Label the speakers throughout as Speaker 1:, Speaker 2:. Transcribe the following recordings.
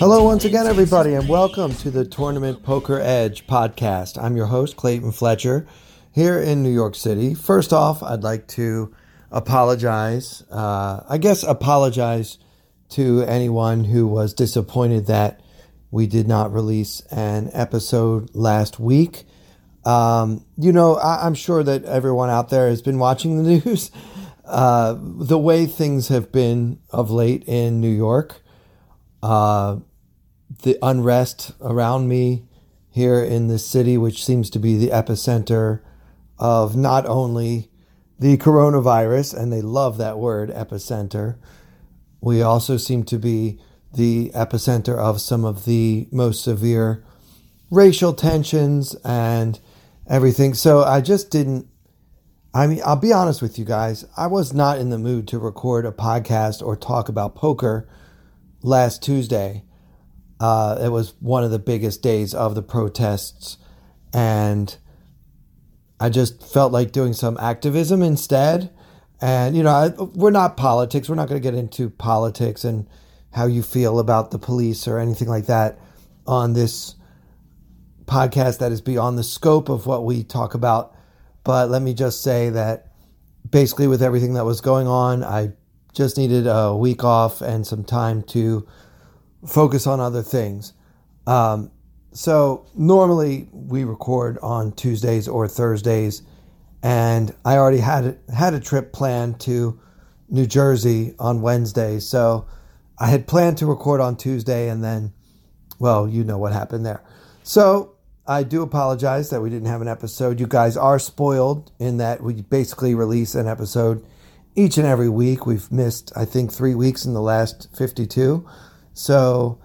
Speaker 1: Hello, once again, everybody, and welcome to the Tournament Poker Edge podcast. I'm your host, Clayton Fletcher here in New York City. First off, I'd like to apologize. Uh, I guess apologize to anyone who was disappointed that we did not release an episode last week. Um, you know, I, am sure that everyone out there has been watching the news. Uh, the way things have been of late in New York, uh, the unrest around me here in this city, which seems to be the epicenter of not only the coronavirus, and they love that word, epicenter, we also seem to be the epicenter of some of the most severe racial tensions and everything. So I just didn't. I mean, I'll be honest with you guys. I was not in the mood to record a podcast or talk about poker last Tuesday. Uh, it was one of the biggest days of the protests, and I just felt like doing some activism instead. And, you know, I, we're not politics. We're not going to get into politics and how you feel about the police or anything like that on this podcast that is beyond the scope of what we talk about. But let me just say that basically, with everything that was going on, I just needed a week off and some time to focus on other things. Um, so normally we record on Tuesdays or Thursdays, and I already had had a trip planned to New Jersey on Wednesday. So I had planned to record on Tuesday, and then, well, you know what happened there. So I do apologize that we didn't have an episode. You guys are spoiled in that we basically release an episode each and every week. We've missed, I think, three weeks in the last 52. So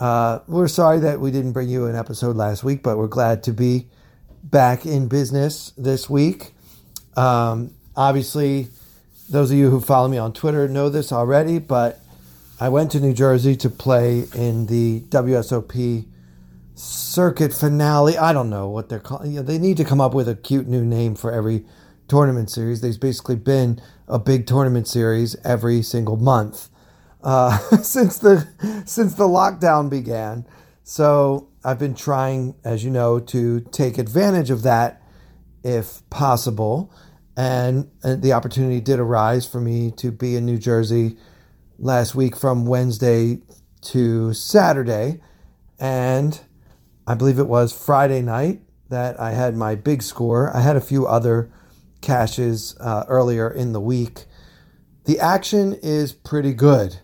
Speaker 1: uh, we're sorry that we didn't bring you an episode last week, but we're glad to be back in business this week. Um, obviously, those of you who follow me on Twitter know this already, but I went to New Jersey to play in the WSOP circuit finale. I don't know what they're calling. You know, they need to come up with a cute new name for every tournament series. There's basically been a big tournament series every single month uh, since the since the lockdown began. So I've been trying, as you know, to take advantage of that if possible. And, and the opportunity did arise for me to be in New Jersey last week from Wednesday to Saturday. And I believe it was Friday night that I had my big score. I had a few other cashes uh, earlier in the week. The action is pretty good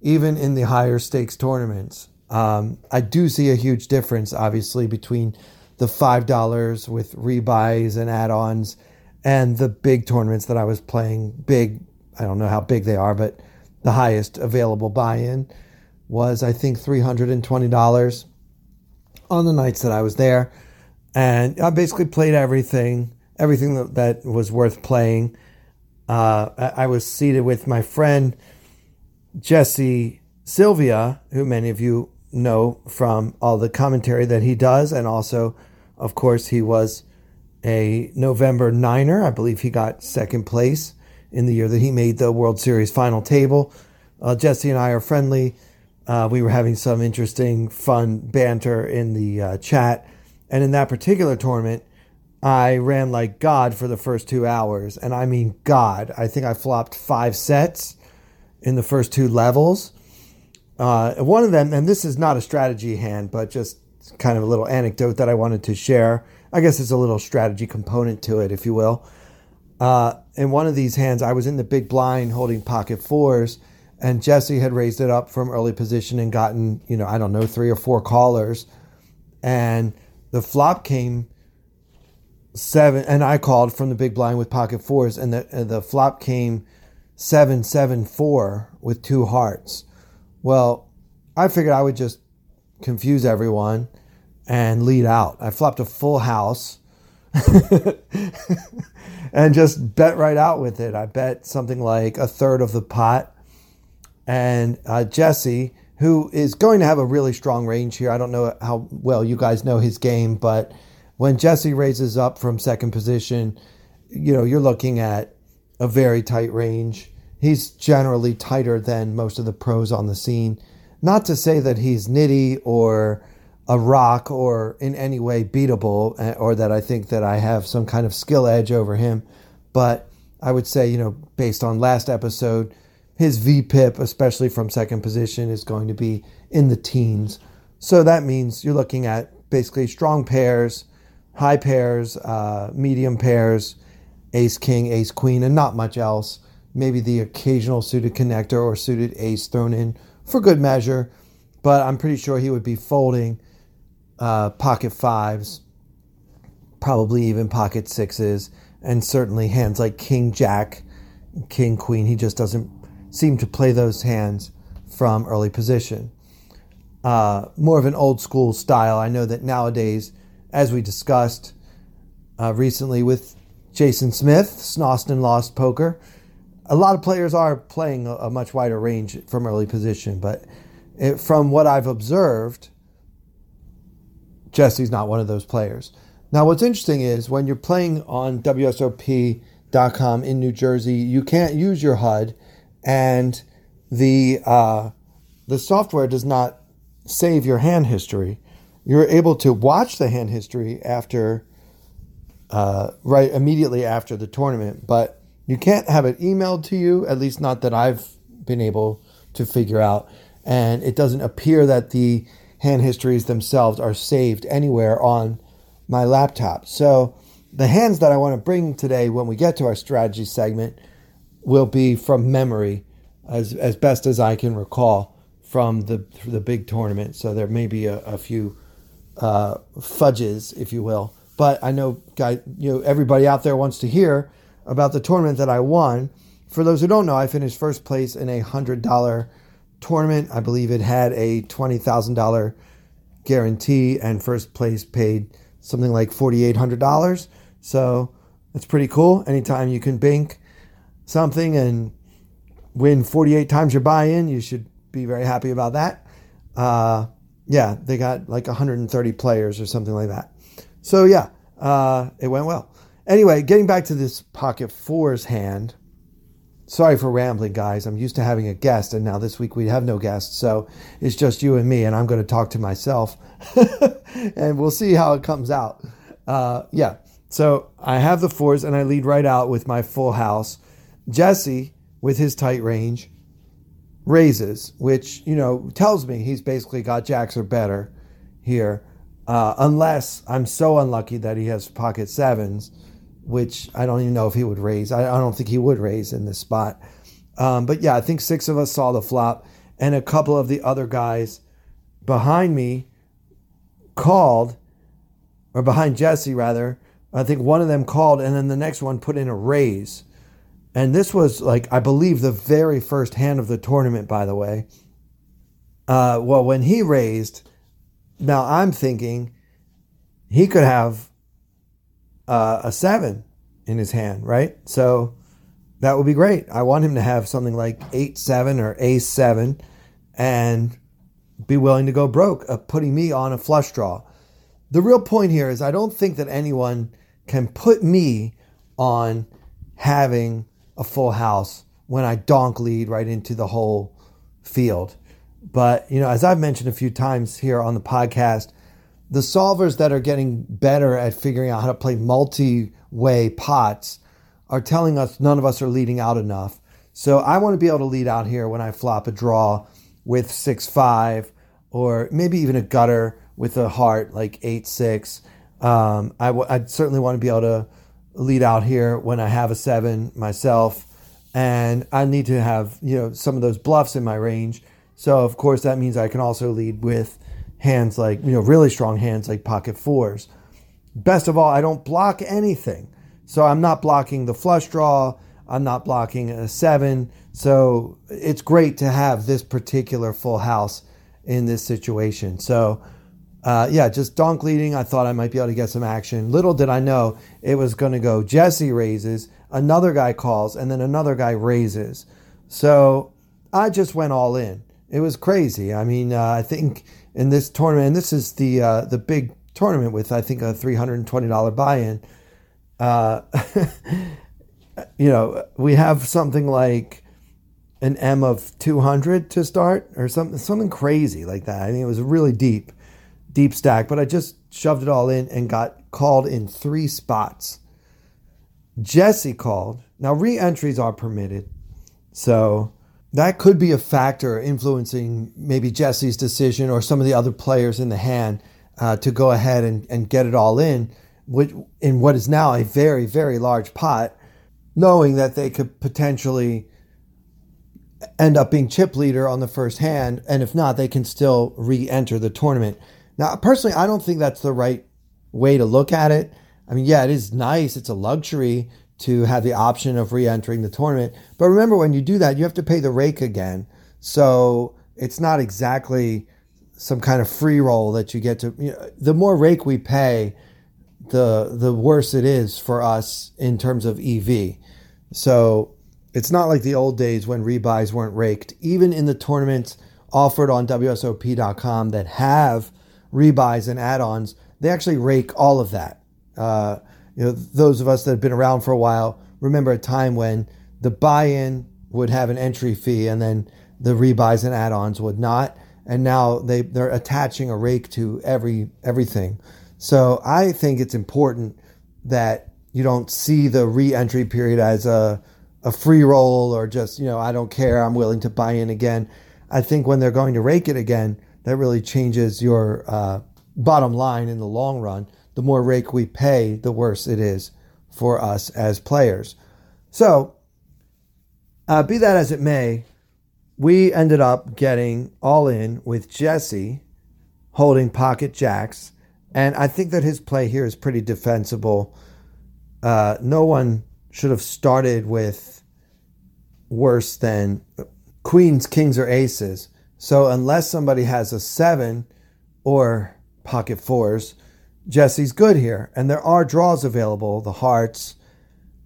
Speaker 1: even in the higher stakes tournaments. Um, I do see a huge difference, obviously, between the $5 with rebuys and add ons and the big tournaments that I was playing. Big, I don't know how big they are, but the highest available buy in was, I think, $320 on the nights that I was there. And I basically played everything, everything that, that was worth playing. Uh, I, I was seated with my friend Jesse Sylvia, who many of you know from all the commentary that he does, and also, of course, he was a November Niner. I believe he got second place in the year that he made the World Series final table. Uh, Jesse and I are friendly. Uh, we were having some interesting, fun banter in the uh, chat. And in that particular tournament, I ran like God for the first two hours. And I mean, God. I think I flopped five sets in the first two levels. Uh, one of them, and this is not a strategy hand, but just kind of a little anecdote that I wanted to share. I guess it's a little strategy component to it, if you will. Uh, in one of these hands, I was in the big blind holding pocket fours, and Jesse had raised it up from early position and gotten, you know, I don't know, three or four callers. And the flop came seven, and I called from the big blind with pocket fours, and the, and the flop came 774 with two hearts. Well, I figured I would just confuse everyone and lead out. I flopped a full house and just bet right out with it. I bet something like a third of the pot. And uh, Jesse, who is going to have a really strong range here, I don't know how well you guys know his game, but when Jesse raises up from second position, you know, you're looking at a very tight range. He's generally tighter than most of the pros on the scene. Not to say that he's nitty or a rock or in any way beatable, eh, or that I think that I have some kind of skill edge over him. But I would say, you know, based on last episode, his VPIP, especially from second position, is going to be in the teens. So that means you're looking at basically strong pairs, high pairs, uh, medium pairs, ace king, ace queen, and not much else. Maybe the occasional suited connector or suited ace thrown in for good measure. But I'm pretty sure he would be folding uh, pocket fives, probably even pocket sixes, and certainly hands like king jack, king queen. He just doesn't seem to play those hands from early position. Uh, more of an old school style. I know that nowadays, as we discussed uh, recently with Jason Smith, Snost and Lost Poker, a lot of players are playing a, a much wider range from early position. But it, from what I've observed, Jesse's not one of those players. Now, what's interesting is when you're playing on WSOP.com in New Jersey, you can't use your HUD, and the uh, the software does not save your hand history. You're able to watch the hand history after, uh, right immediately after the tournament, but you can't have it emailed to you. At least not that I've been able to figure out, and it doesn't appear that the hand histories themselves are saved anywhere on my laptop. So the hands that I want to bring today when we get to our strategy segment will be from memory as, as best as I can recall from the the big tournament. So there may be a, a few uh, fudges, if you will. But I know, guy, you know, everybody out there wants to hear about the tournament that I won. For those who don't know, I finished first place in a hundred dollar tournament. I believe it had a $20,000 guarantee, and first place paid something like $4,800. So it's pretty cool. Anytime you can bank something and win 48 times your buy in, you should be very happy about that. Uh, yeah, they got like 130 players or something like that. So yeah, uh, it went well. Anyway, getting back to this pocket fours hand. Sorry for rambling, guys. I'm used to having a guest, and now this week we have no guest, so it's just you and me, and I'm going to talk to myself, and we'll see how it comes out. Uh, yeah, so I have the fours, and I lead right out with my full house. Jesse, with his tight range, raises, which you know tells me he's basically got jacks or better here, uh, unless I'm so unlucky that he has pocket sevens which I don't even know if he would raise. I, I don't think he would raise in this spot. Um, but yeah, I think six of us saw the flop, and a couple of the other guys behind me called, or behind Jesse rather. I think one of them called, and then the next one put in a raise. And this was like, I believe, the very first hand of the tournament, by the way. Uh, well, when he raised, now I'm thinking he could have uh, a seven in his hand, right? So that would be great. I want him to have something like eight seven or ace seven, and be willing to go broke, uh, putting me on a flush draw. The real point here is I don't think that anyone can put me on having a full house when I donk lead right into the whole field. But, you know, as I've mentioned a few times here on the podcast, the solvers that are getting better at figuring out how to play multi way pots are telling us none of us are leading out enough. So I want to be able to lead out here when I flop a draw with 6 5 or maybe even a gutter with a heart like 8 6. Um, I w- I'd certainly want to be able to lead out here when I have a 7 myself. And I need to have you know some of those bluffs in my range. So of course that means I can also lead with hands like, you know, really strong hands like pocket fours. Best of all, I don't block anything. So I'm not blocking the flush draw. I'm not blocking a seven. So it's great to have this particular full house in this situation. So uh, yeah, just donk leading. I thought I might be able to get some action. Little did I know it was going to go Jesse raises, another guy calls, and then another guy raises. So I just went all in. It was crazy. I mean, uh, I think in this tournament, and this is the uh, the big tournament with I think a three hundred and twenty dollar buy in. Uh, you know, we have something like an M of two hundred to start, or something something crazy like that. I mean, it was really deep deep stack, but I just shoved it all in and got called in three spots. Jesse called. Now, re entries are permitted. So that could be a factor influencing maybe Jesse's decision or some of the other players in the hand uh, to go ahead and, and get it all in which, in what is now a very, very large pot, knowing that they could potentially end up being chip leader on the first hand. And if not, they can still re enter the tournament. Now, personally, I don't think that's the right way to look at it. I mean, yeah, it is nice. It's a luxury to have the option of re-entering the tournament. But remember, when you do that, you have to pay the rake again. So it's not exactly some kind of free roll that you get to. You know, the more rake we pay, the the worse it is for us in terms of EV. So it's not like the old days when rebuys weren't raked. Even in the tournaments offered on WSOP.com that have rebuys and add-ons, they actually rake all of that. Uh, you know, those of us that have been around for a while remember a time when the buy-in would have an entry fee and then the rebuys and add-ons would not. And now they they're attaching a rake to every everything. So I think it's important that you don't see the re-entry period as a a free roll or just you know I don't care I'm willing to buy in again. I think when they're going to rake it again, that really changes your uh, bottom line in the long run. The more rake we pay, the worse it is for us as players. So, uh, be that as it may, we ended up getting all in with Jesse holding pocket jacks. And I think that his play here is pretty defensible. Uh, no one should have started with worse than queens, kings, or aces. So unless somebody has a seven or pocket fours, Jesse's good here. And there are draws available, the hearts,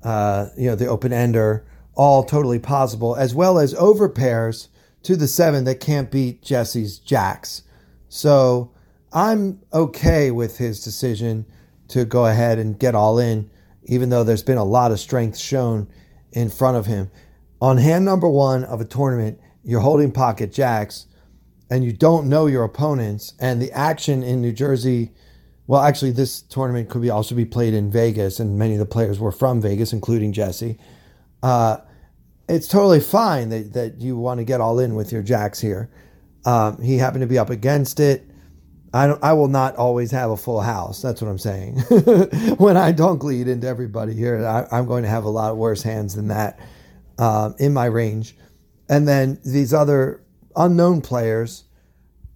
Speaker 1: uh, you know, the open ender, all totally possible, as well as over pairs to the seven that can't beat Jesse's jacks. So I'm okay with his decision to go ahead and get all in, even though there's been a lot of strength shown in front of him. On hand number one of a tournament, you're holding pocket jacks and you don't know your opponents and the action in New Jersey well actually this tournament could be also be played in Vegas and many of the players were from Vegas including Jesse uh, it's totally fine that, that you want to get all in with your jacks here um, he happened to be up against it I don't. I will not always have a full house. That's what I'm saying. when I don't lead into everybody here, I, am going to have a lot of worse hands than that uh, in my range. And then these other unknown players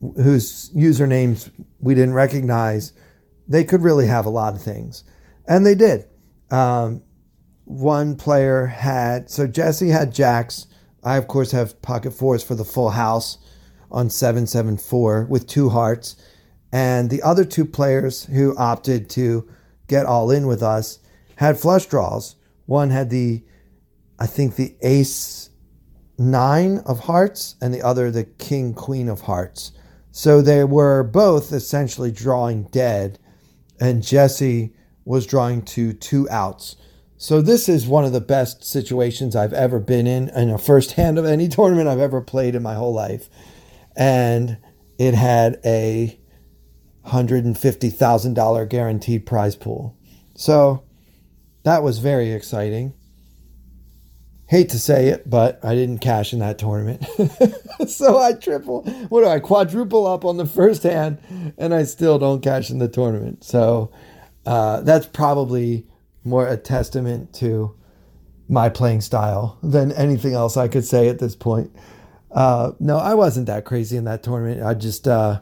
Speaker 1: whose usernames we didn't recognize, they could really have a lot of things. And they did. Um, one player had, so Jesse had jacks. I, of course, have pocket fours for the full house on 774 with two hearts. And the other two players who opted to get all in with us had flush draws. One had the, I think, the ace nine of hearts and the other the king queen of hearts. So they were both essentially drawing dead, and Jesse was drawing to two outs. So this is one of the best situations I've ever been in in a first hand of any tournament I've ever played in my whole life. And it had a $150,000 guaranteed prize pool. So that was very exciting hate to say it, but I didn't cash in that tournament. so I triple, what do I quadruple up on the first hand, and I still don't cash in the tournament. So uh, that's probably more a testament to my playing style than anything else I could say at this point. Uh, no, I wasn't that crazy in that tournament. I just uh,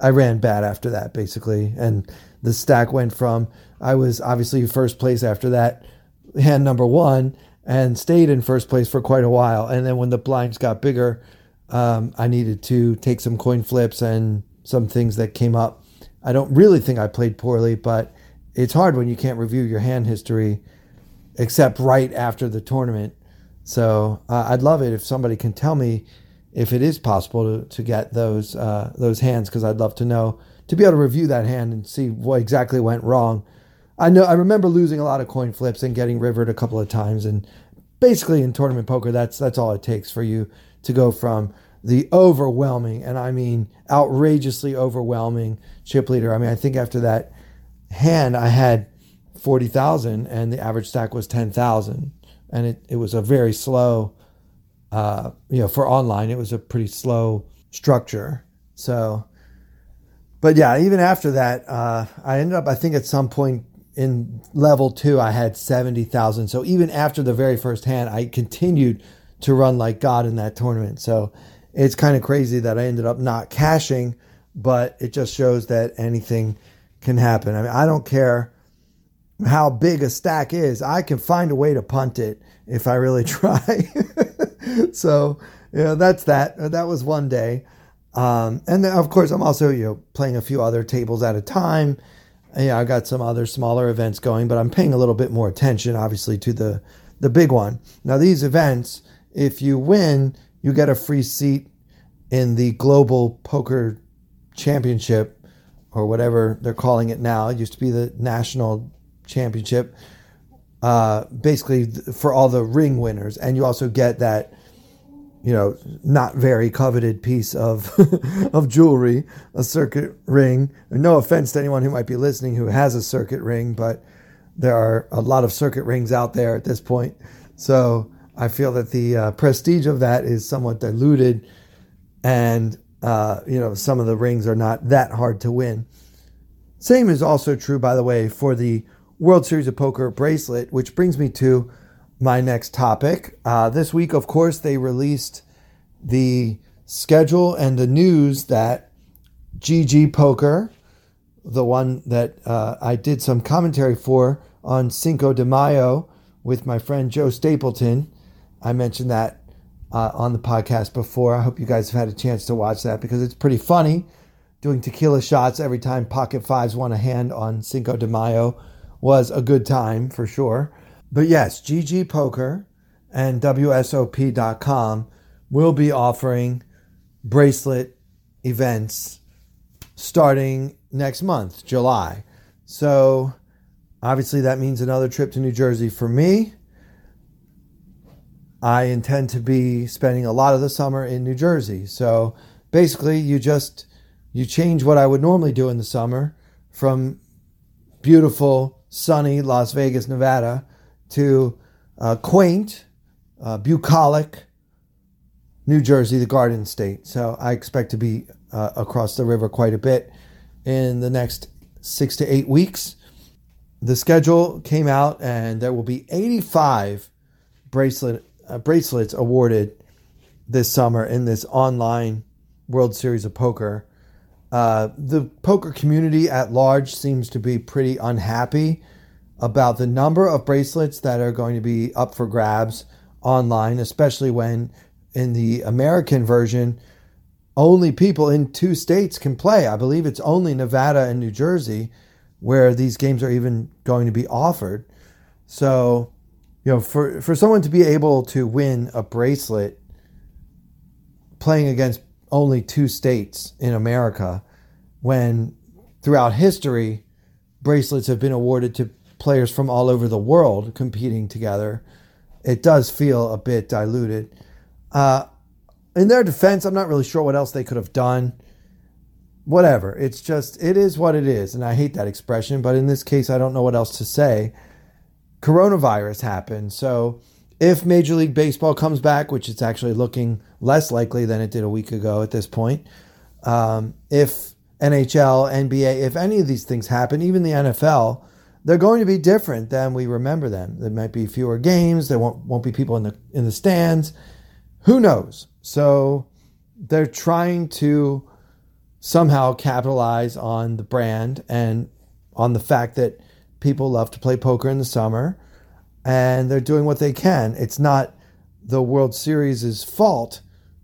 Speaker 1: I ran bad after that basically, and the stack went from I was obviously first place after that hand number one and stayed in first place for quite a while. And then when the blinds got bigger, um, I needed to take some coin flips and some things that came up I don't really think I played poorly, but it's hard when you can't review your hand history except right after the tournament. So uh, I'd love it if somebody can tell me if it is possible to, to get those uh, those hands because I'd love to know to be able to review that hand and see what exactly went wrong. I know I remember losing a lot of coin flips and getting rivered a couple of times, and basically in tournament poker, that's that's all it takes for you to go from the overwhelming, and I mean outrageously overwhelming chip leader. I mean, I think after that hand, I had 40,000 and the average stack was 10,000. And it, it was a very slow, uh, you know, for online, it was a pretty slow structure. So, but yeah, even after that, uh, I ended up, I think at some point in level two, I had 70,000. So even after the very first hand, I continued to run like God in that tournament. So it's kind of crazy that I ended up not cashing, but it just shows that anything can happen. I mean, I don't care how big a stack is. I can find a way to punt it if I really try. so, yeah, that's that. That was one day. Um, and then, of course, I'm also, you know, playing a few other tables at a time. Yeah, I got some other smaller events going, but I'm paying a little bit more attention, obviously, to the the big one. Now, these events, if you win, you get a free seat in the Global Poker Championship or whatever they're calling it now. It used to be the National Championship, uh, basically for all the ring winners. And you also get that, you know, not very coveted piece of of jewelry, a circuit ring. No offense to anyone who might be listening who has a circuit ring, but there are a lot of circuit rings out there at this point. So I feel that the uh, prestige of that is somewhat diluted, and uh, you know, some of the rings are not that hard to win. Same is also true, by the way, for the World Series of Poker bracelet, which brings me to my next topic. Uh, this week, of course, they released the schedule and the news that GG Poker, the one that uh, I did some commentary for on Cinco de Mayo with my friend Joe Stapleton, I mentioned that uh, on the podcast before. I hope you guys have had a chance to watch that because it's pretty funny doing tequila shots every time Pocket Fives won a hand on Cinco de Mayo was a good time for sure. But yes, GG Poker and WSOP.com will be offering bracelet events starting next month, July. So obviously that means another trip to New Jersey for me. I intend to be spending a lot of the summer in New Jersey. So basically, you just you change what I would normally do in the summer from beautiful, sunny Las Vegas, Nevada, to uh, quaint, uh, bucolic New Jersey, the Garden State. So I expect to be uh, across the river quite a bit in the next six to eight weeks. The schedule came out, and there will be 85 bracelet uh, bracelets awarded this summer in this online World Series of Poker. Uh, the poker community at large seems to be pretty unhappy about the number of bracelets that are going to be up for grabs online, especially when in the American version, only people in two states can play. I believe it's only Nevada and New Jersey where these games are even going to be offered. So you know, for for someone to be able to win a bracelet playing against only two states in America, when throughout history bracelets have been awarded to players from all over the world competing together, it does feel a bit diluted. Uh, in their defense, I'm not really sure what else they could have done. Whatever. It's just, it is what it is. And I hate that expression, but in this case, I don't know what else to say coronavirus happened. So if Major League Baseball comes back, which it's actually looking less likely than it did a week ago at this point, um, if NHL, NBA, if any of these things happen, even the NFL, they're going to be different than we remember them. There might be fewer games. There won't won't be people in the in the stands. Who knows? So they're trying to somehow capitalize on the brand and on the fact that people love to play poker in the summer and they're doing what they can. It's not the World Series' fault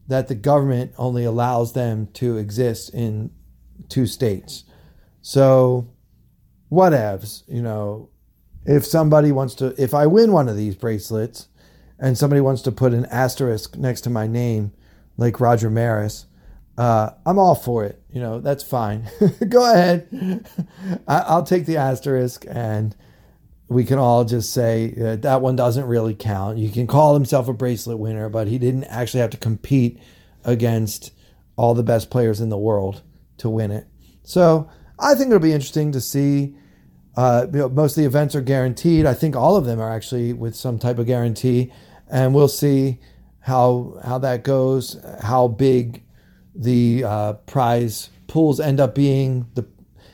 Speaker 1: that the government only allows them to exist in two states. So, whatevs, you know, if somebody wants to, if I win one of these bracelets and somebody wants to put an asterisk next to my name, like Roger Maris, uh, I'm all for it. You know, that's fine. Go ahead. I, will take the asterisk and we can all just say uh, that one doesn't really count. You can call himself a bracelet winner, but he didn't actually have to compete against all the best players in the world to win it. So I think it'll be interesting to see. Uh, you know, most of the events are guaranteed. I think all of them are actually with some type of guarantee, and we'll see how how that goes. How big the uh, prize pools end up being. The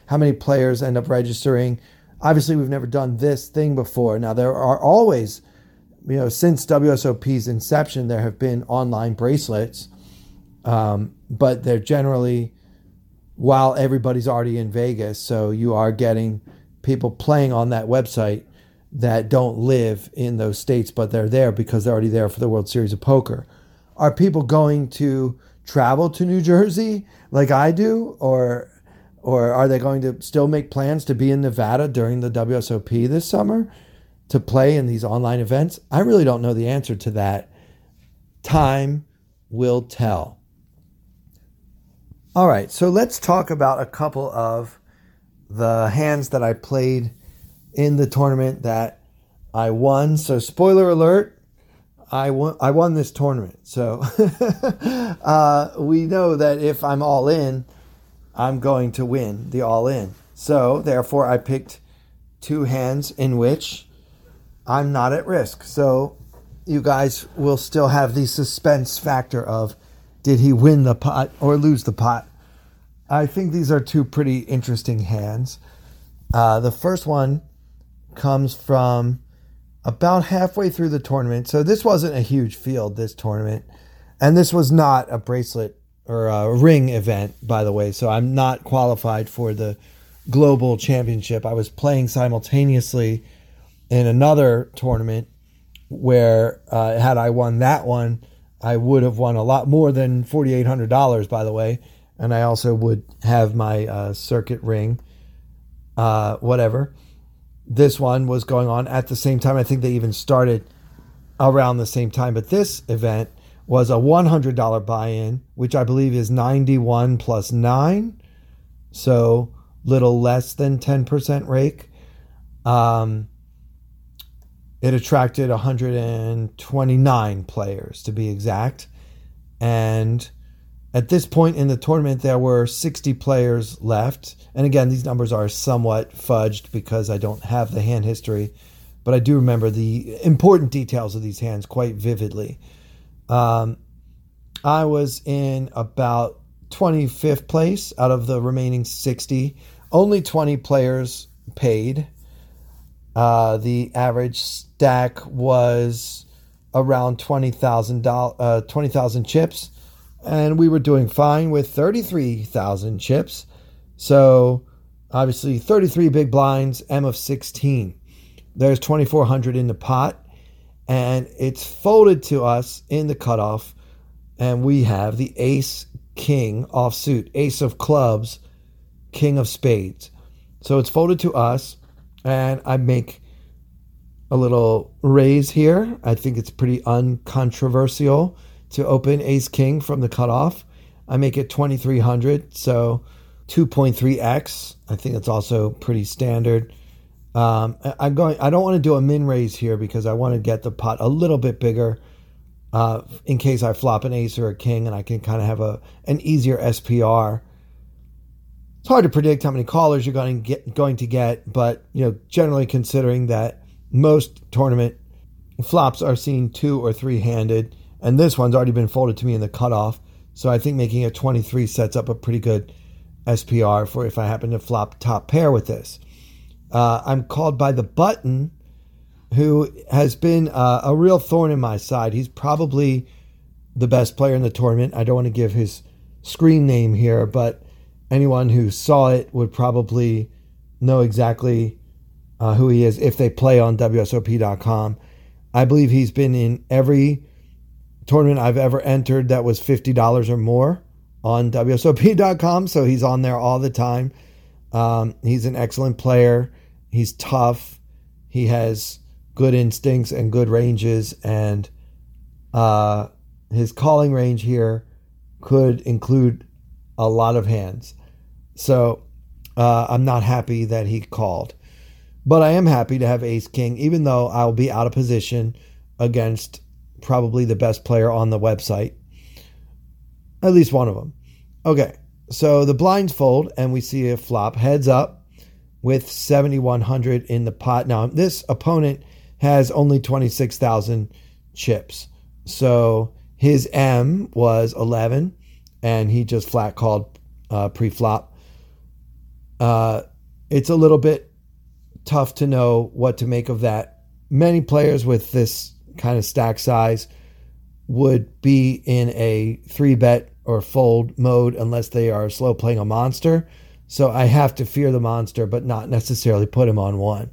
Speaker 1: how many players end up registering. Obviously, we've never done this thing before. Now there are always, you know, since WSOP's inception, there have been online bracelets, um, but they're generally while everybody's already in Vegas. So you are getting people playing on that website that don't live in those states, but they're there because they're already there for the World Series of Poker. Are people going to travel to New Jersey like I do, or or are they going to still make plans to be in Nevada during the WSOP this summer to play in these online events? I really don't know the answer to that. Time will tell. All right, so let's talk about a couple of the hands that I played in the tournament that I won. So, spoiler alert, I won, I won this tournament. So, uh, we know that if I'm all in, I'm going to win the all in. So, therefore, I picked two hands in which I'm not at risk. So, you guys will still have the suspense factor of did he win the pot or lose the pot? I think these are two pretty interesting hands. Uh, the first one comes from about halfway through the tournament. So this wasn't a huge field, this tournament. And this was not a bracelet or a ring event, by the way. So I'm not qualified for the global championship. I was playing simultaneously in another tournament where, uh, had I won that one, I would have won a lot more than $4,800, by the way. And I also would have my uh, circuit ring, uh, whatever. This one was going on at the same time. I think they even started around the same time. But this event was a $100 buy in, which I believe is 91 plus 9. So little less than 10% rake. Um, it attracted 129 players to be exact. And at this point in the tournament, there were 60 players left. And again, these numbers are somewhat fudged because I don't have the hand history, but I do remember the important details of these hands quite vividly. Um, I was in about 25th place out of the remaining 60. Only 20 players paid. Uh, the average stack was around 20,000 uh, 20, chips, and we were doing fine with 33,000 chips. So obviously 33 big blinds, M of 16. There's 2,400 in the pot, and it's folded to us in the cutoff, and we have the ace king offsuit, ace of clubs, king of spades. So it's folded to us and I make a little raise here. I think it's pretty uncontroversial to open ace king from the cutoff. I make it 2300, so 2.3x. I think it's also pretty standard. Um, I'm going. I don't want to do a min raise here because I want to get the pot a little bit bigger, uh, in case I flop an ace or a king, and I can kind of have a an easier SPR it's hard to predict how many callers you're going to get, going to get, but you know, generally considering that most tournament flops are seen two or three handed, and this one's already been folded to me in the cutoff, so I think making a 23 sets up a pretty good SPR for if I happen to flop top pair with this. Uh, I'm called by the button, who has been uh, a real thorn in my side. He's probably the best player in the tournament. I don't want to give his screen name here, but anyone who saw it would probably know exactly uh, who he is if they play on WSOP.com. I believe he's been in every tournament I've ever entered that was $50 or more on WSOP.com. So he's on there all the time. Um, he's an excellent player. He's tough. He has good instincts and good ranges, and uh, his calling range here could include a lot of hands. So uh, I'm not happy that he called. But I am happy to have Ace King, even though I'll be out of position against probably the best player on the website. At least one of them. Okay, so the blinds fold, and we see a flop heads up with 7,100 in the pot. Now, this opponent has only 26,000 chips. So his M was 11, and he just flat called uh, pre flop. Uh, it's a little bit tough to know what to make of that. Many players with this kind of stack size would be in a three bet or fold mode unless they are slow playing a monster. So I have to fear the monster, but not necessarily put him on one.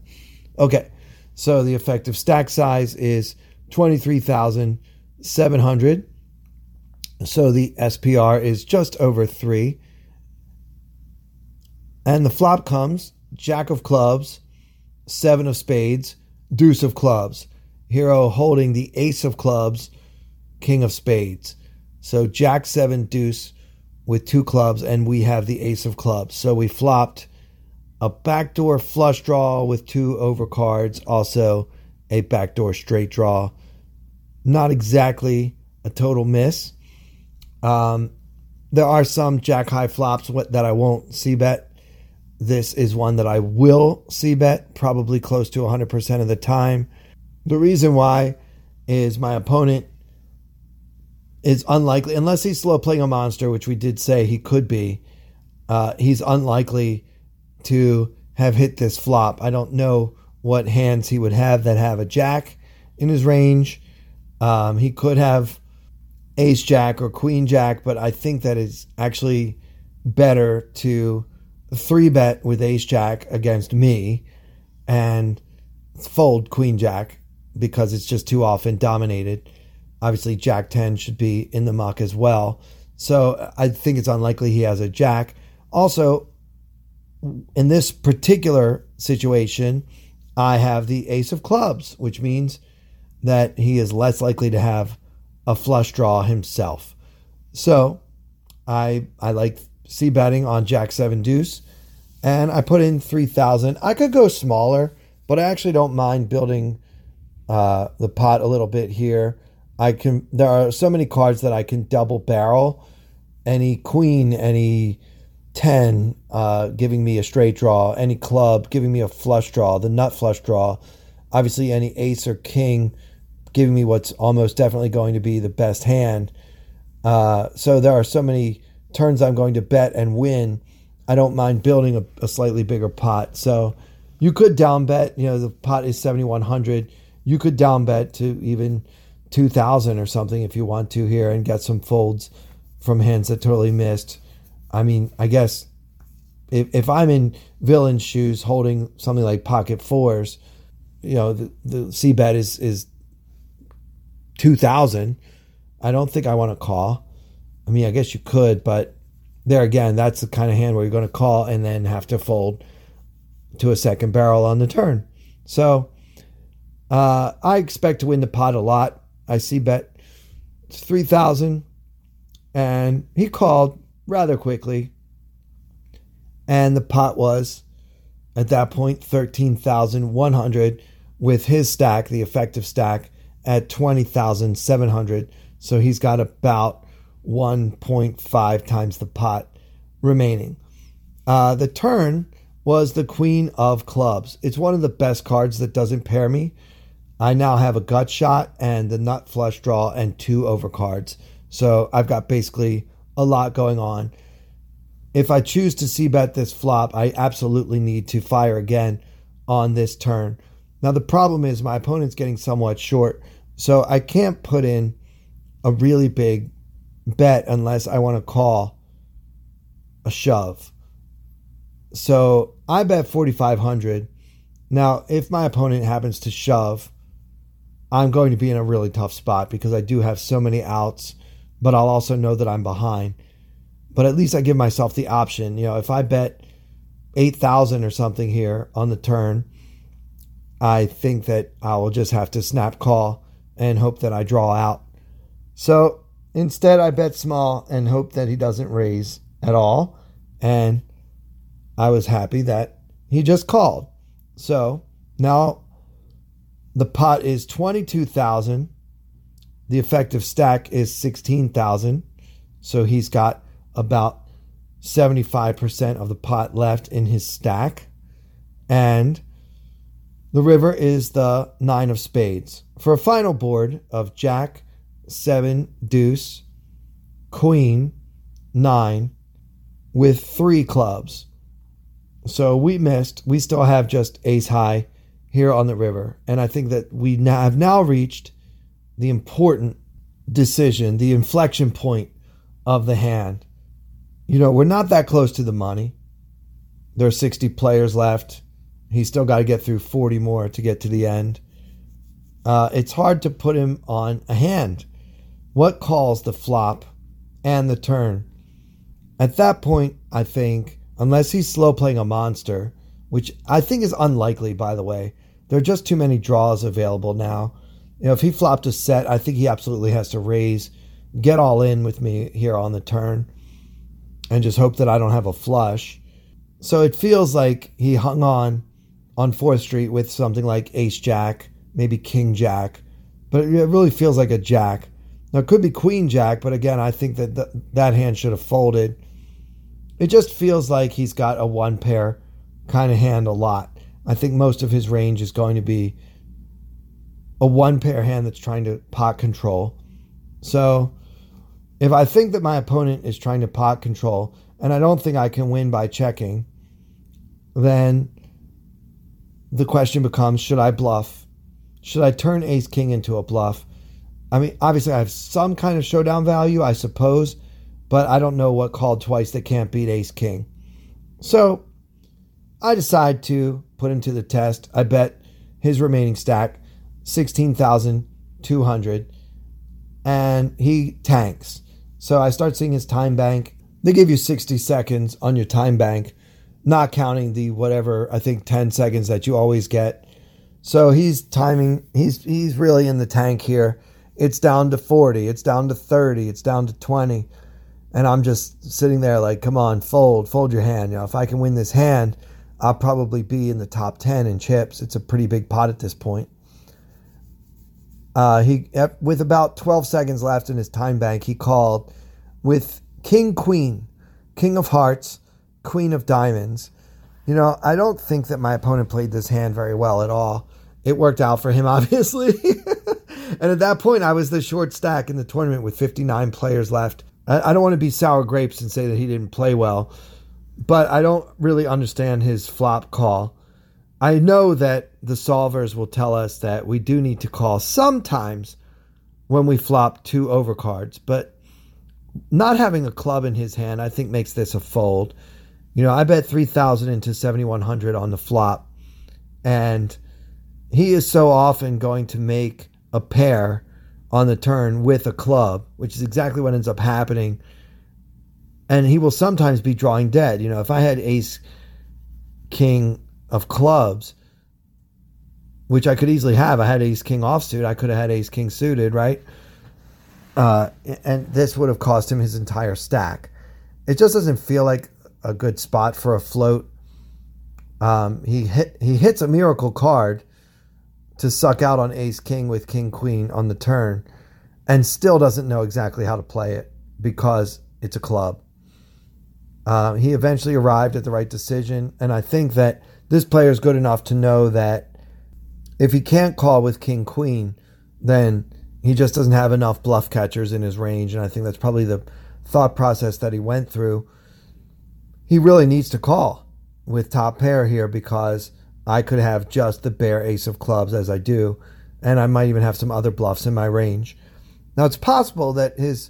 Speaker 1: Okay, so the effective stack size is 23,700. So the SPR is just over three. And the flop comes Jack of clubs, Seven of spades, Deuce of clubs. Hero holding the Ace of clubs, King of spades. So Jack, Seven, Deuce with two clubs, and we have the Ace of clubs. So we flopped a backdoor flush draw with two overcards, also a backdoor straight draw. Not exactly a total miss. Um, there are some jack high flops that I won't C bet. This is one that I will C bet, probably close to 100% of the time. The reason why is my opponent is unlikely, unless he's slow playing a monster, which we did say he could be. Uh, he's unlikely to have hit this flop. I don't know what hands he would have that have a jack in his range. Um, he could have ace jack or queen jack, but I think that is actually better to three bet with ace jack against me and fold queen jack because it's just too often dominated. Obviously, Jack 10 should be in the muck as well. So I think it's unlikely he has a Jack. Also, in this particular situation, I have the Ace of Clubs, which means that he is less likely to have a flush draw himself. So I I like C betting on Jack 7 Deuce, and I put in 3,000. I could go smaller, but I actually don't mind building uh, the pot a little bit here. I can. There are so many cards that I can double barrel. Any queen, any ten, uh, giving me a straight draw. Any club, giving me a flush draw. The nut flush draw. Obviously, any ace or king, giving me what's almost definitely going to be the best hand. Uh, so there are so many turns I'm going to bet and win. I don't mind building a, a slightly bigger pot. So you could down bet. You know the pot is seventy one hundred. You could down bet to even 2000 or something if you want to here and get some folds from hands that totally missed. I mean, I guess if, if I'm in villain shoes holding something like pocket fours, you know, the, the C bet is, is 2000. I don't think I want to call. I mean, I guess you could, but there again, that's the kind of hand where you're going to call and then have to fold to a second barrel on the turn. So uh, I expect to win the pot a lot. I C bet it's 3000 and he called rather quickly and the pot was at that point 13,100 with his stack the effective stack at 20,700 so he's got about 1.5 times the pot remaining uh, the turn was the queen of clubs it's one of the best cards that doesn't pair me I now have a gut shot and the nut flush draw and two overcards. So I've got basically a lot going on. If I choose to C bet this flop, I absolutely need to fire again on this turn. Now the problem is my opponent's getting somewhat short, so I can't put in a really big bet unless I want to call a shove. So I bet 4500. Now, if my opponent happens to shove, I'm going to be in a really tough spot because I do have so many outs, but I'll also know that I'm behind. But at least I give myself the option. You know, if I bet 8,000 or something here on the turn, I think that I will just have to snap call and hope that I draw out. So instead, I bet small and hope that he doesn't raise at all. And I was happy that he just called. So now the pot is 22,000. The effective stack is 16,000. So he's got about 75% of the pot left in his stack. And the river is the nine of spades. For a final board of jack, seven, deuce, queen, nine, with three clubs. So we missed. We still have just ace high here on the river. And I think that we now have now reached the important decision, the inflection point of the hand. You know, we're not that close to the money. There are 60 players left. He's still got to get through 40 more to get to the end. Uh, it's hard to put him on a hand. What calls the flop and the turn? At that point, I think, unless he's slow playing a monster, which I think is unlikely, by the way, there are just too many draws available now. You know, if he flopped a set, I think he absolutely has to raise, get all in with me here on the turn, and just hope that I don't have a flush. So it feels like he hung on on 4th Street with something like Ace Jack, maybe King Jack, but it really feels like a Jack. Now, it could be Queen Jack, but again, I think that th- that hand should have folded. It just feels like he's got a one pair kind of hand a lot. I think most of his range is going to be a one pair hand that's trying to pot control. So, if I think that my opponent is trying to pot control, and I don't think I can win by checking, then the question becomes should I bluff? Should I turn ace king into a bluff? I mean, obviously, I have some kind of showdown value, I suppose, but I don't know what called twice that can't beat ace king. So I decide to put him to the test. I bet his remaining stack 16,200 and he tanks. So I start seeing his time bank. They give you 60 seconds on your time bank not counting the whatever I think 10 seconds that you always get. So he's timing he's he's really in the tank here. It's down to 40, it's down to 30, it's down to 20. And I'm just sitting there like, come on, fold, fold your hand. You know, if I can win this hand, I'll probably be in the top 10 in chips. It's a pretty big pot at this point. Uh, he with about 12 seconds left in his time bank, he called with King Queen, King of Hearts, Queen of Diamonds. You know, I don't think that my opponent played this hand very well at all. It worked out for him, obviously. and at that point, I was the short stack in the tournament with 59 players left. I, don't want to be sour grapes and say that he didn't play well, but I don't really understand his flop call. I know that the solvers will tell us that we do need to call sometimes when we flop two overcards, but not having a club in his hand, I think, makes this a fold. You know, I bet 3,000 into 7,100 on the flop. And he is so often going to make a pair on the turn with a club, which is exactly what ends up happening. And he will sometimes be drawing dead. You know, if I had ace king of clubs, which I could easily have, I had ace king offsuit, I could have had ace king suited, right? Uh, and this would have cost him his entire stack. It just doesn't feel like a good spot for a float. Um, he hit he hits a miracle card to suck out on ace king with king queen on the turn, and still doesn't know exactly how to play it because it's a club. Uh, he eventually arrived at the right decision, and I think that this player is good enough to know that if he can't call with king queen, then he just doesn't have enough bluff catchers in his range, and I think that's probably the thought process that he went through he really needs to call with top pair here because I could have just the bare ace of clubs as I do, and I might even have some other bluffs in my range. Now it's possible that his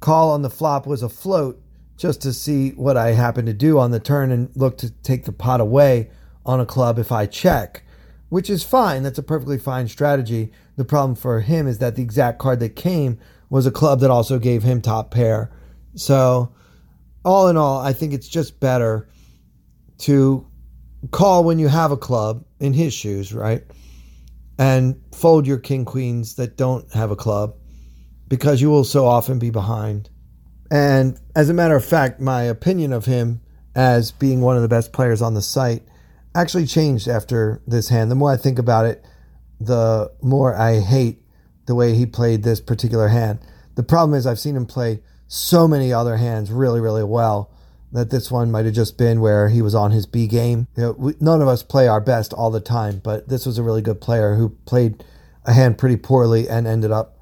Speaker 1: call on the flop was a float just to see what I happen to do on the turn and look to take the pot away on a club if I check, which is fine. That's a perfectly fine strategy. The problem for him is that the exact card that came was a club that also gave him top pair. So all in all, I think it's just better to call when you have a club in his shoes, right? And fold your king queens that don't have a club because you will so often be behind. And as a matter of fact, my opinion of him as being one of the best players on the site actually changed after this hand. The more I think about it, the more I hate the way he played this particular hand. The problem is I've seen him play so many other hands really, really well that this one might have just been where he was on his B game. You know, we, none of us play our best all the time, but this was a really good player who played a hand pretty poorly and ended up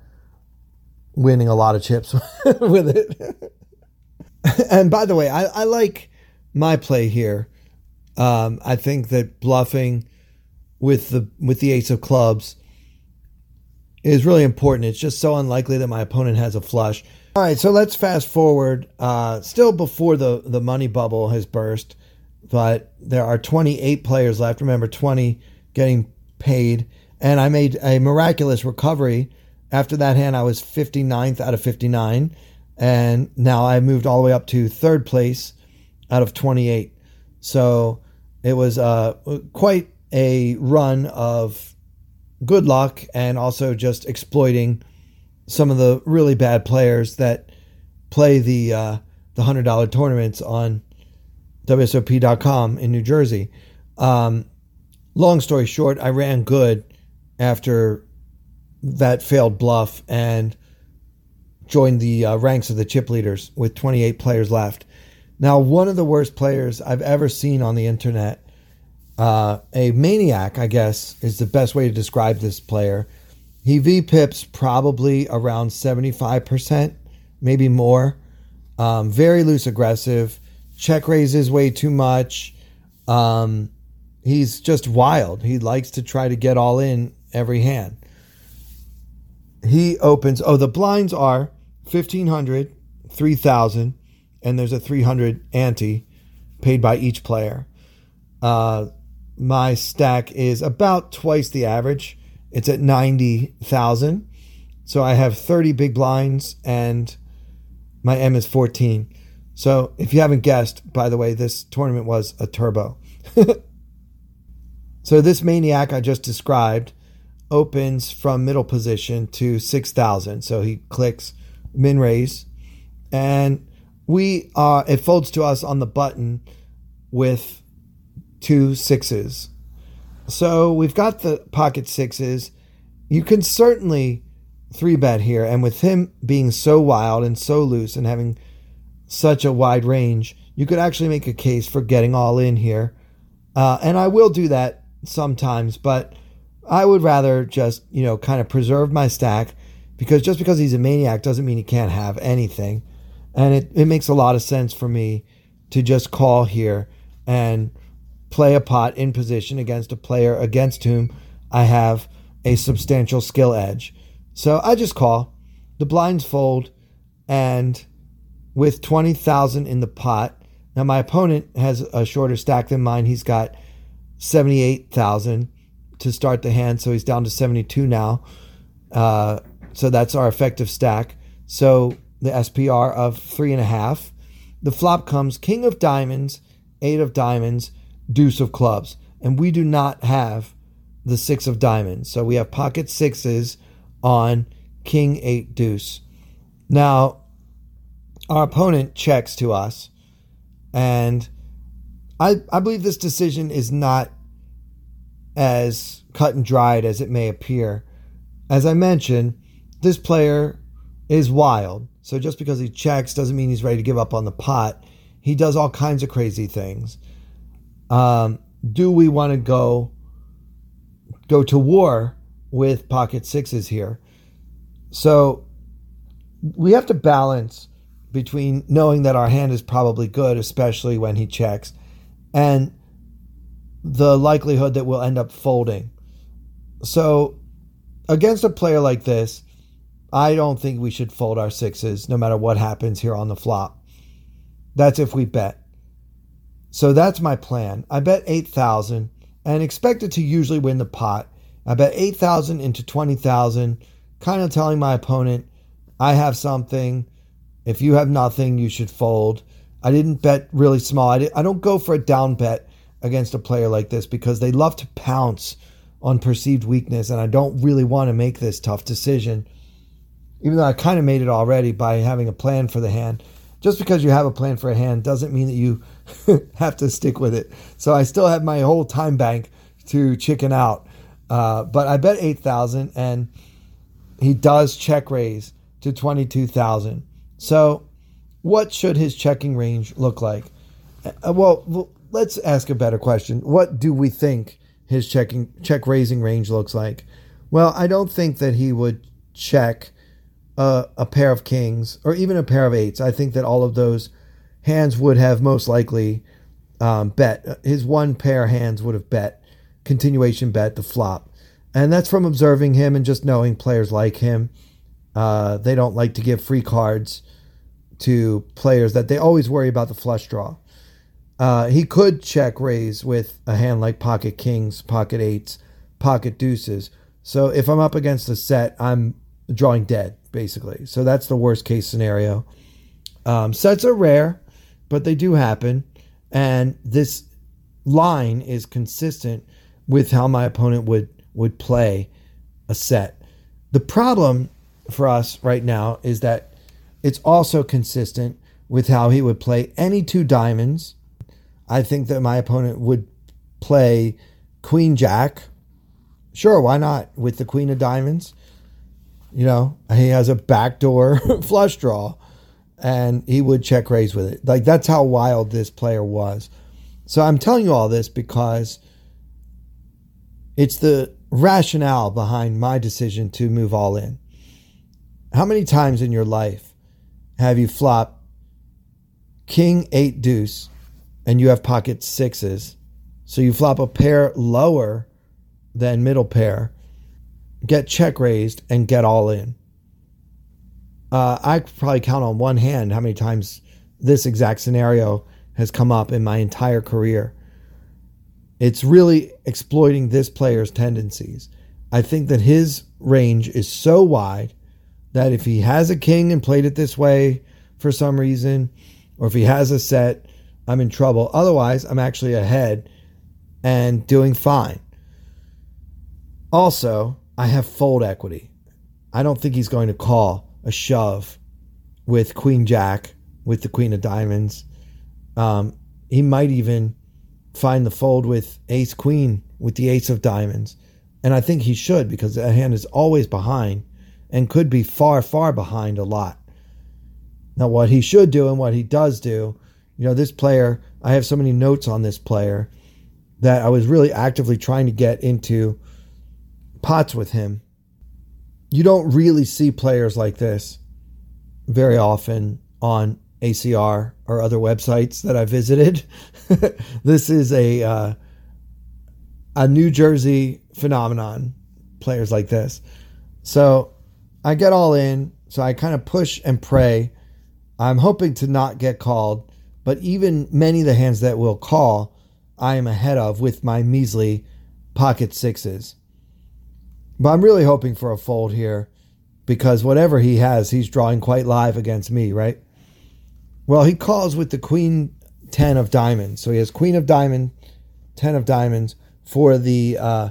Speaker 1: winning a lot of chips with it. and by the way, I, I like my play here. Um, I think that bluffing with the with the ace of clubs is really important. It's just so unlikely that my opponent has a flush. All right, so let's fast forward. Uh, still before the the money bubble has burst, but there are 28 players left. Remember, 20 getting paid, and I made a miraculous recovery. After that hand, I was 59th out of 59, and now I moved all the way up to third place out of 28. So it was uh, quite a run of good luck and also just exploiting some of the really bad players that play the uh, the hundred dollar tournaments on WSOP.com in New Jersey. Um, long story short, I ran good after that failed bluff and joined the uh, ranks of the chip leaders with 28 players left. Now, one of the worst players I've ever seen on the internet, uh, a maniac, I guess, is the best way to describe this player. He VPIPs probably around 75%, maybe more. Um, very loose aggressive, check raises way too much. Um, he's just wild. He likes to try to get all in every hand. He opens, oh, the blinds are 1500, 3000, and there's a 300 ante paid by each player. Uh, my stack is about twice the average. It's at 90,000. So I have 30 big blinds and my M is 14. So if you haven't guessed, by the way, this tournament was a turbo. so this maniac I just described opens from middle position to 6,000. So he clicks min raise and we are, it folds to us on the button with two sixes. So we've got the pocket sixes. You can certainly three bet here, and with him being so wild and so loose and having such a wide range, you could actually make a case for getting all in here. Uh, and I will do that sometimes, but I would rather just, you know, kind of preserve my stack because just because he's a maniac doesn't mean he can't have anything. And it, it makes a lot of sense for me to just call here and play a pot in position against a player against whom I have a substantial skill edge. So I just call. The blinds fold, and with 20,000 in the pot, now my opponent has a shorter stack than mine. He's got 78,000 to start the hand, so he's down to 72 now. Uh, so that's our effective stack. So the SPR of three and a half. The flop comes King of Diamonds, Eight of Diamonds, deuce of clubs. And we do not have the six of diamonds. So we have pocket sixes on king eight deuce. Now, our opponent checks to us. And I, I believe this decision is not as cut and dried as it may appear. As I mentioned, this player is wild. So just because he checks doesn't mean he's ready to give up on the pot. He does all kinds of crazy things. Um, do we want to go go to war with pocket sixes here? So we have to balance between knowing that our hand is probably good, especially when he checks, and the likelihood that we'll end up folding. So against a player like this, I don't think we should fold our sixes no matter what happens here on the flop. That's if we bet. So that's my plan. I bet 8,000 and expected to usually win the pot. I bet 8,000 into 20,000, kind of telling my opponent, I have something. If you have nothing, you should fold. I didn't bet really small. I, I don't go for a down bet against a player like this because they love to pounce on perceived weakness, and I don't really want to make this tough decision. Even though I kind of made it already by having a plan for the hand. Just because you have a plan for a hand doesn't mean that you have to stick with it. So I still have my whole time bank to chicken out. Uh, but I bet 8,000 and he does check raise to 22,000. So what should his checking range look like? Uh, well, let's ask a better question. What do we think his checking check raising range looks like? Well, I don't think that he would check a, a pair of kings or even a pair of eights. I think that all of those hands would have most likely um, bet. His one pair hands would have bet continuation bet the flop, and that's from observing him and just knowing players like him. Uh, they don't like to give free cards to players that they always worry about the flush draw. Uh, he could check raise with a hand like pocket kings, pocket eights, pocket deuces. So if I'm up against a set, I'm drawing dead, basically. So that's the worst case scenario. Um, sets are rare, but they do happen. And this line is consistent with how my opponent would, would play a set. The problem for us right now is that it's also consistent with how he would play any two diamonds. I think that my opponent would play Queen Jack. Sure, why not? With the Queen of Diamonds. You know, he has a backdoor flush draw and he would check raise with it. Like that's how wild this player was. So I'm telling you all this because it's the rationale behind my decision to move all in. How many times in your life have you flop king eight deuce and you have pocket sixes. So you flop a pair lower than middle pair, get check raised, and get all in. Uh, I probably count on one hand how many times this exact scenario has come up in my entire career. It's really exploiting this player's tendencies. I think that his range is so wide that if he has a king and played it this way for some reason, or if he has a set, I'm in trouble. Otherwise, I'm actually ahead and doing fine. Also, I have fold equity. I don't think he's going to call a shove with Queen Jack, with the Queen of Diamonds. Um, he might even find the fold with Ace Queen, with the Ace of Diamonds. And I think he should because that hand is always behind and could be far, far behind a lot. Now, what he should do and what he does do, you know, this player, I have so many notes on this player that I was really actively trying to get into pots with him. You don't really see players like this very often on ACR or other websites that I visited. this is a uh, a New Jersey phenomenon. Players like this, so I get all in, so I kind of push and pray. I'm hoping to not get called, but even many of the hands that will call, I am ahead of with my measly pocket sixes. But I'm really hoping for a fold here because whatever he has, he's drawing quite live against me, right? Well, he calls with the queen 10 of diamonds. So he has queen of diamond, 10 of diamonds for the uh,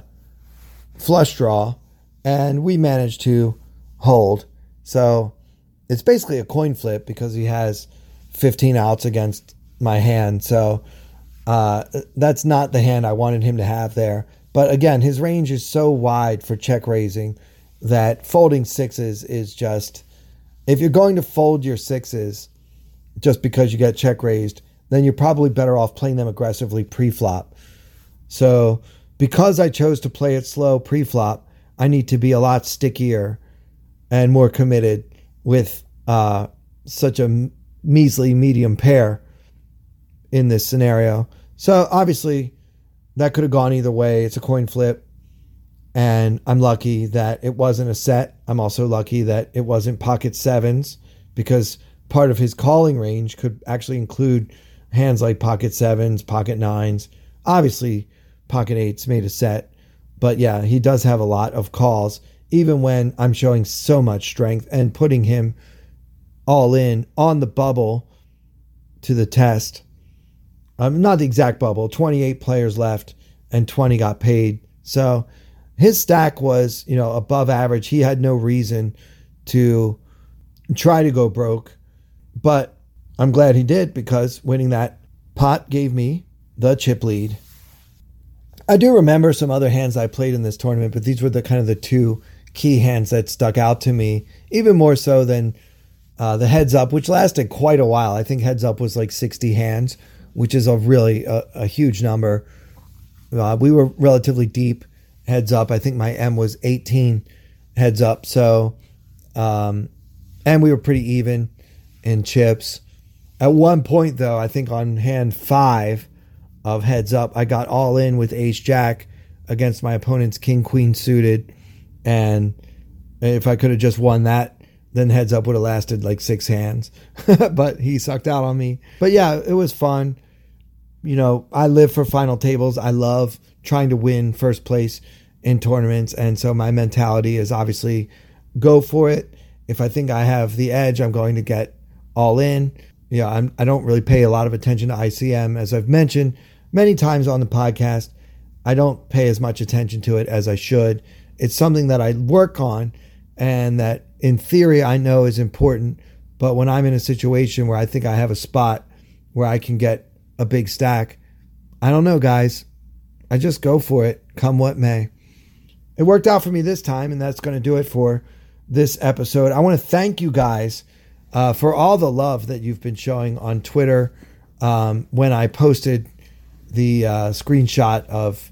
Speaker 1: flush draw. And we managed to hold. So it's basically a coin flip because he has 15 outs against my hand. So uh, that's not the hand I wanted him to have there. But again, his range is so wide for check raising that folding sixes is just. If you're going to fold your sixes just because you get check raised, then you're probably better off playing them aggressively pre flop. So because I chose to play it slow pre flop, I need to be a lot stickier and more committed with uh, such a measly medium pair in this scenario. So obviously, that could have gone either way. It's a coin flip. And I'm lucky that it wasn't a set. I'm also lucky that it wasn't pocket sevens because part of his calling range could actually include hands like pocket sevens, pocket nines. Obviously, pocket eights made a set. But yeah, he does have a lot of calls even when I'm showing so much strength and putting him all in on the bubble to the test. Um, not the exact bubble. 28 players left, and 20 got paid. So his stack was, you know, above average. He had no reason to try to go broke, but I'm glad he did because winning that pot gave me the chip lead. I do remember some other hands I played in this tournament, but these were the kind of the two key hands that stuck out to me, even more so than uh, the heads up, which lasted quite a while. I think heads up was like 60 hands, which is a really a, a huge number. Uh, we were relatively deep heads up. I think my M was 18 heads up. So, um, and we were pretty even in chips. At one point, though, I think on hand five of heads up, I got all in with ace jack against my opponent's king queen suited. And if I could have just won that, then heads up would have lasted like six hands. but he sucked out on me. But yeah, it was fun. You know, I live for final tables. I love trying to win first place in tournaments. And so my mentality is obviously go for it. If I think I have the edge, I'm going to get all in. Yeah, I don't really pay a lot of attention to ICM. As I've mentioned many times on the podcast, I don't pay as much attention to it as I should. It's something that I work on and that in theory I know is important. But when I'm in a situation where I think I have a spot where I can get a big stack, I don't know, guys. I just go for it, come what may. It worked out for me this time, and that's going to do it for this episode. I want to thank you guys uh, for all the love that you've been showing on Twitter um, when I posted the uh, screenshot of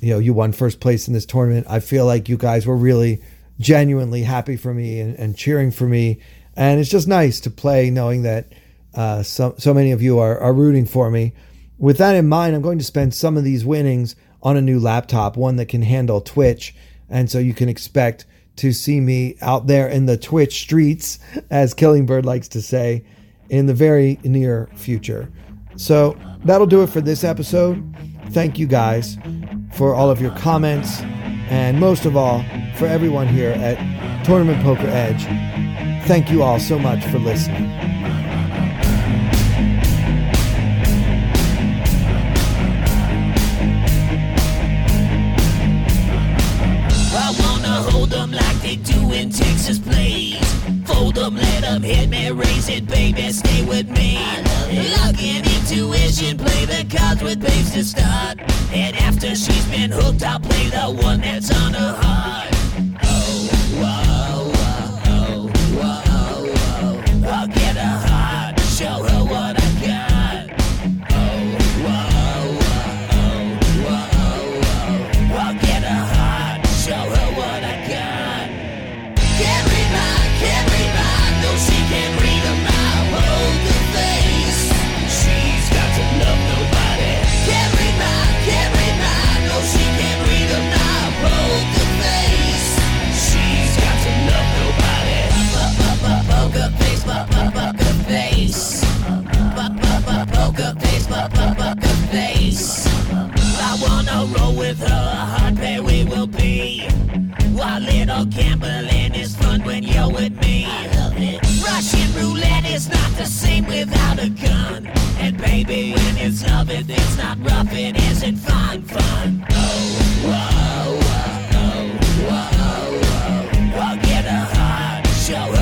Speaker 1: you know you won first place in this tournament. I feel like you guys were really genuinely happy for me and, and cheering for me, and it's just nice to play knowing that uh, so so many of you are, are rooting for me. With that in mind, I'm going to spend some of these winnings on a new laptop, one that can handle Twitch, and so you can expect to see me out there in the Twitch streets, as Killingbird likes to say, in the very near future. So that'll do it for this episode. Thank you guys for all of your comments, and most of all, for everyone here at Tournament Poker Edge. Thank you all so much for listening.
Speaker 2: Hit me, raise it, baby, stay with me. Luck and intuition, play the cards with babes to start. And after she's been hooked, I'll play the one that's on her heart. With her, a pair we will be. While little gambling is fun when you're with me. Russian roulette is not the same without a gun. And baby, when it's love, it, it's not rough, it isn't fun, fun. Oh, whoa, whoa, whoa, whoa. I'll get her heart, show her